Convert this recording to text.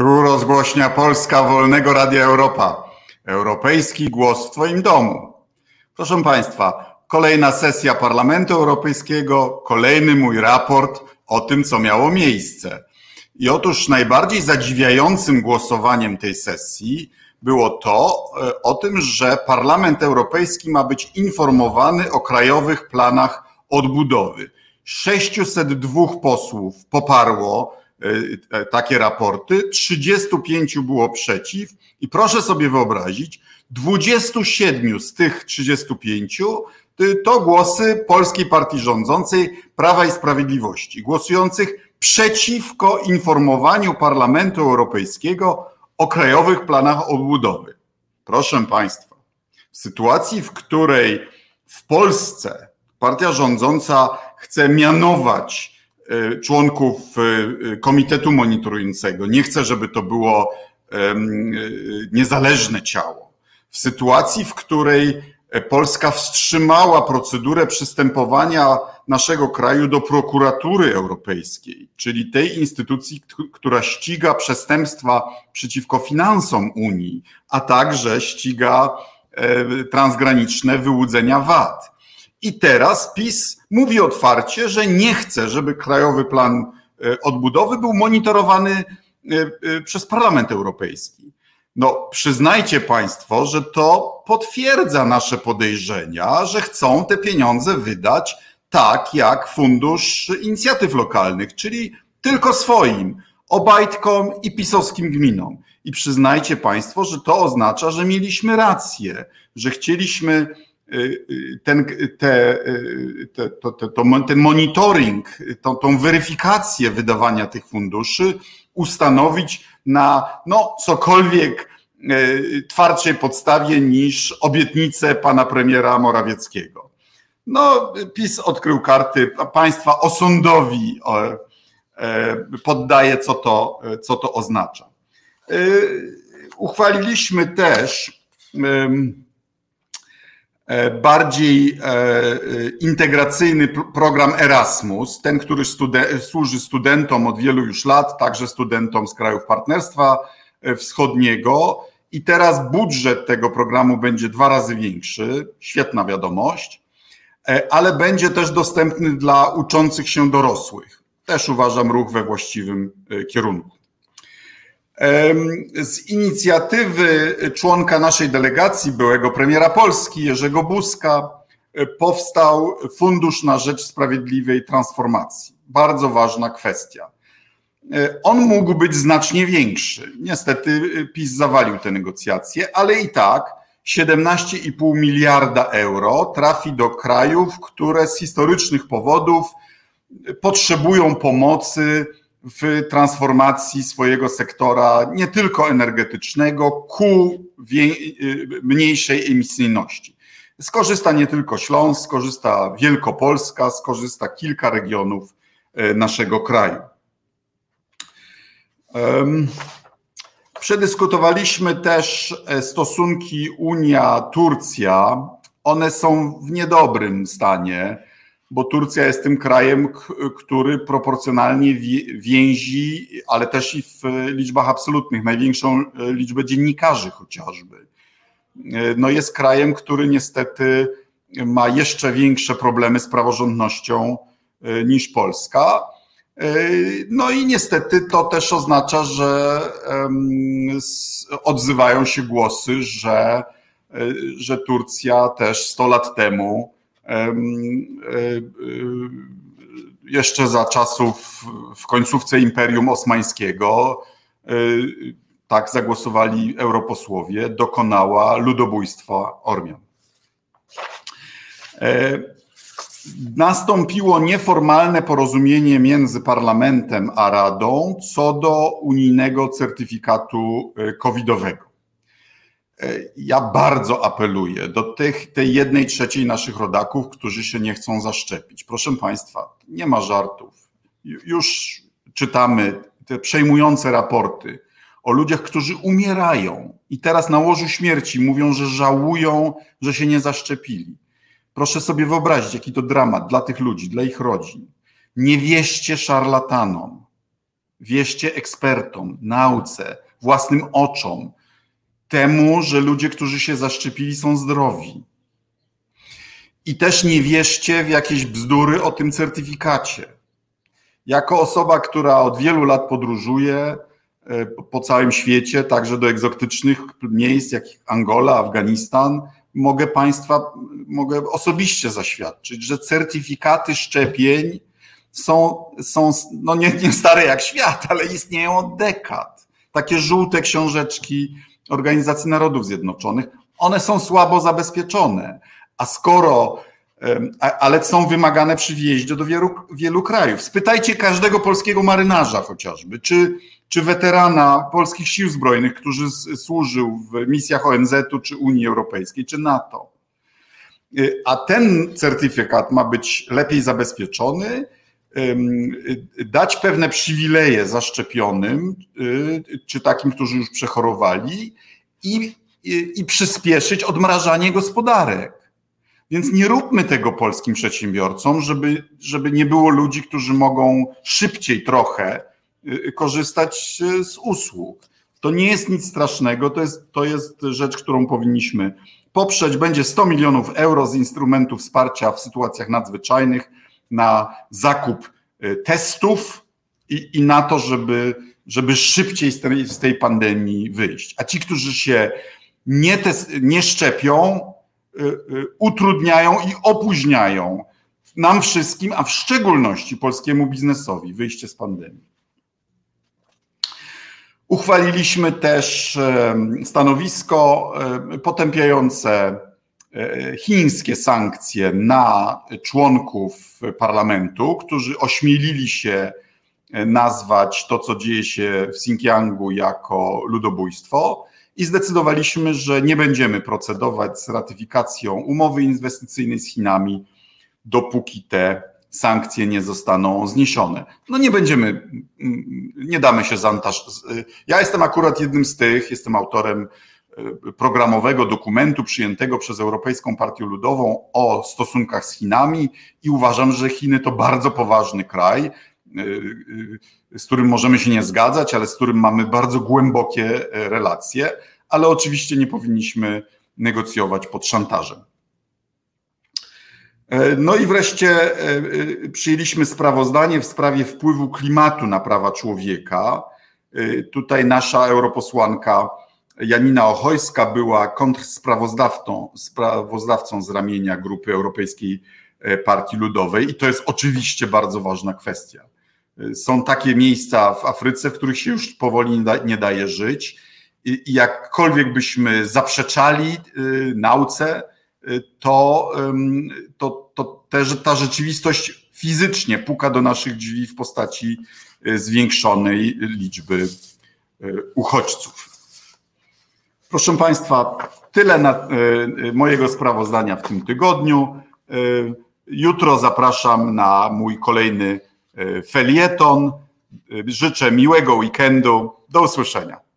Tu rozgłośnia Polska Wolnego Radia Europa. Europejski głos w Twoim domu. Proszę Państwa, kolejna sesja Parlamentu Europejskiego, kolejny mój raport o tym, co miało miejsce. I otóż najbardziej zadziwiającym głosowaniem tej sesji było to e, o tym, że Parlament Europejski ma być informowany o krajowych planach odbudowy. 602 posłów poparło takie raporty, 35 było przeciw i proszę sobie wyobrazić, 27 z tych 35 to głosy Polskiej Partii Rządzącej Prawa i Sprawiedliwości, głosujących przeciwko informowaniu Parlamentu Europejskiego o krajowych planach odbudowy. Proszę Państwa, w sytuacji, w której w Polsce partia rządząca chce mianować e, członków e, komitetu monitorującego, nie chce, żeby to było e, niezależne ciało. W sytuacji, w której Polska wstrzymała procedurę przystępowania naszego kraju do prokuratury europejskiej, czyli tej instytucji, która ściga przestępstwa przeciwko finansom Unii, a także ściga transgraniczne wyłudzenia VAT. I teraz PiS mówi otwarcie, że nie chce, żeby Krajowy Plan e, Odbudowy był monitorowany e, e, przez Parlament Europejski. No, przyznajcie Państwo, że to potwierdza nasze podejrzenia, że chcą te pieniądze wydać tak jak Fundusz Inicjatyw Lokalnych, czyli tylko swoim, obajtkom i pisowskim gminom. I przyznajcie Państwo, że to oznacza, że mieliśmy rację, że chcieliśmy ten, te, te, to, to, ten monitoring, tą, tą weryfikację wydawania tych funduszy ustanowić na no, cokolwiek e, twardszej podstawie niż obietnice pana premiera Morawieckiego. No, PiS odkrył karty, państwa osądowi e, poddaje, co to, co to oznacza. E, uchwaliliśmy też E, bardziej e, e, integracyjny program Erasmus, ten, który służy studentom od wielu już lat, także studentom z krajów Partnerstwa Wschodniego. I teraz budżet tego programu będzie dwa razy większy, świetna wiadomość, ale będzie też dostępny dla uczących się dorosłych. Też uważam ruch we właściwym kierunku. Z inicjatywy członka naszej delegacji, byłego premiera Polski, Jerzego Buzka, e, powstał Fundusz na Rzecz Sprawiedliwej Transformacji. Bardzo ważna kwestia. E, on mógł być znacznie większy. Niestety e, PiS zawalił te negocjacje, ale i tak 17,5 miliarda euro trafi do krajów, które z historycznych powodów potrzebują pomocy w transformacji swojego sektora nie tylko energetycznego ku mniejszej emisyjności. Skorzysta nie tylko Śląsk, skorzysta Wielkopolska, skorzysta kilka regionów e, naszego kraju. Przedyskutowaliśmy też e, stosunki Unia-Turcja. One są w niedobrym stanie bo Turcja jest tym krajem, który proporcjonalnie więzi, ale też i w liczbach absolutnych, największą e, liczbę dziennikarzy chociażby. E, no jest krajem, który niestety ma jeszcze większe problemy z praworządnością e, niż Polska. No i niestety to też oznacza, że odzywają się głosy, że, że Turcja też 100 lat temu jeszcze za czasów w końcówce Imperium Osmańskiego, e, tak zagłosowali europosłowie, dokonała ludobójstwa Ormian. Nastąpiło nieformalne porozumienie między parlamentem a Radą co do unijnego certyfikatu covidowego. Ja bardzo apeluję do tych, tej jednej trzeciej naszych rodaków, którzy się nie chcą zaszczepić. Proszę Państwa, nie ma żartów. Już czytamy te przejmujące raporty o ludziach, którzy umierają i teraz na łożu śmierci mówią, że żałują, że się nie zaszczepili. Proszę sobie wyobrazić, jaki to dramat dla tych ludzi, dla ich rodzin. Nie wierzcie szarlatanom. Wierzcie ekspertom, nauce, własnym oczom, temu, że ludzie, którzy się zaszczepili, są zdrowi. I też nie wierzcie w jakieś bzdury o tym certyfikacie. Jako osoba, która od wielu lat podróżuje e, po całym świecie, także do egzotycznych miejsc jak Angola, Afganistan, mogę Państwa, mogę osobiście zaświadczyć, że certyfikaty szczepień są, są no nie, nie stare jak świat, ale istnieją od dekad. Takie żółte książeczki Organizacji Narodów Zjednoczonych, one są słabo zabezpieczone. A skoro, ale są wymagane przy wjeździe do wielu, wielu krajów. Spytajcie każdego polskiego marynarza chociażby, czy, czy weterana polskich sił zbrojnych, który służył w misjach ONZ-u, czy Unii Europejskiej, czy NATO. Y, a ten certyfikat ma być lepiej zabezpieczony, dać pewne przywileje zaszczepionym, y, czy takim, którzy już przechorowali, i, i, i przyspieszyć odmrażanie gospodarek. Więc nie róbmy tego polskim przedsiębiorcom, żeby, żeby nie było ludzi, którzy mogą szybciej trochę y, korzystać y, z usług. To nie jest nic strasznego, to jest, to jest rzecz, którą powinniśmy poprzeć. Będzie 100 milionów euro z instrumentu wsparcia w sytuacjach nadzwyczajnych na zakup y, testów i, i na to, żeby, żeby szybciej z tej, z tej pandemii wyjść. A ci, którzy się nie, nie szczepią, y, y, utrudniają i opóźniają nam wszystkim, a w szczególności polskiemu biznesowi wyjście z pandemii. Uchwaliliśmy też stanowisko potępiające chińskie sankcje na członków parlamentu, którzy ośmielili się e, nazwać to, co dzieje się w Xinjiangu, jako ludobójstwo. I zdecydowaliśmy, że nie będziemy procedować z ratyfikacją umowy inwestycyjnej z Chinami, dopóki te sankcje nie zostaną zniesione. No nie będziemy, nie damy się zantaż. Ja jestem akurat jednym z tych, jestem autorem E, programowego dokumentu przyjętego przez Europejską Partię Ludową o stosunkach z Chinami i uważam, że Chiny to bardzo poważny kraj, e, e, z którym możemy się nie zgadzać, ale z którym mamy bardzo głębokie relacje, ale oczywiście nie powinniśmy negocjować pod szantażem. No i wreszcie przyjęliśmy sprawozdanie w sprawie wpływu klimatu na prawa człowieka. Tutaj nasza europosłanka Janina Ochojska była kontrsprawozdawcą sprawozdawcą z ramienia Grupy Europejskiej e, Partii Ludowej i to jest oczywiście bardzo ważna kwestia. E, są takie miejsca w Afryce, w których się już powoli nie, da, nie daje żyć i, jakkolwiek byśmy zaprzeczali y, nauce, to, to, to te, ta rzeczywistość fizycznie puka do naszych drzwi w postaci zwiększonej liczby uchodźców. Proszę Państwa, tyle na, e, mojego sprawozdania w tym tygodniu. E, jutro zapraszam na mój kolejny felieton. Życzę miłego weekendu. Do usłyszenia.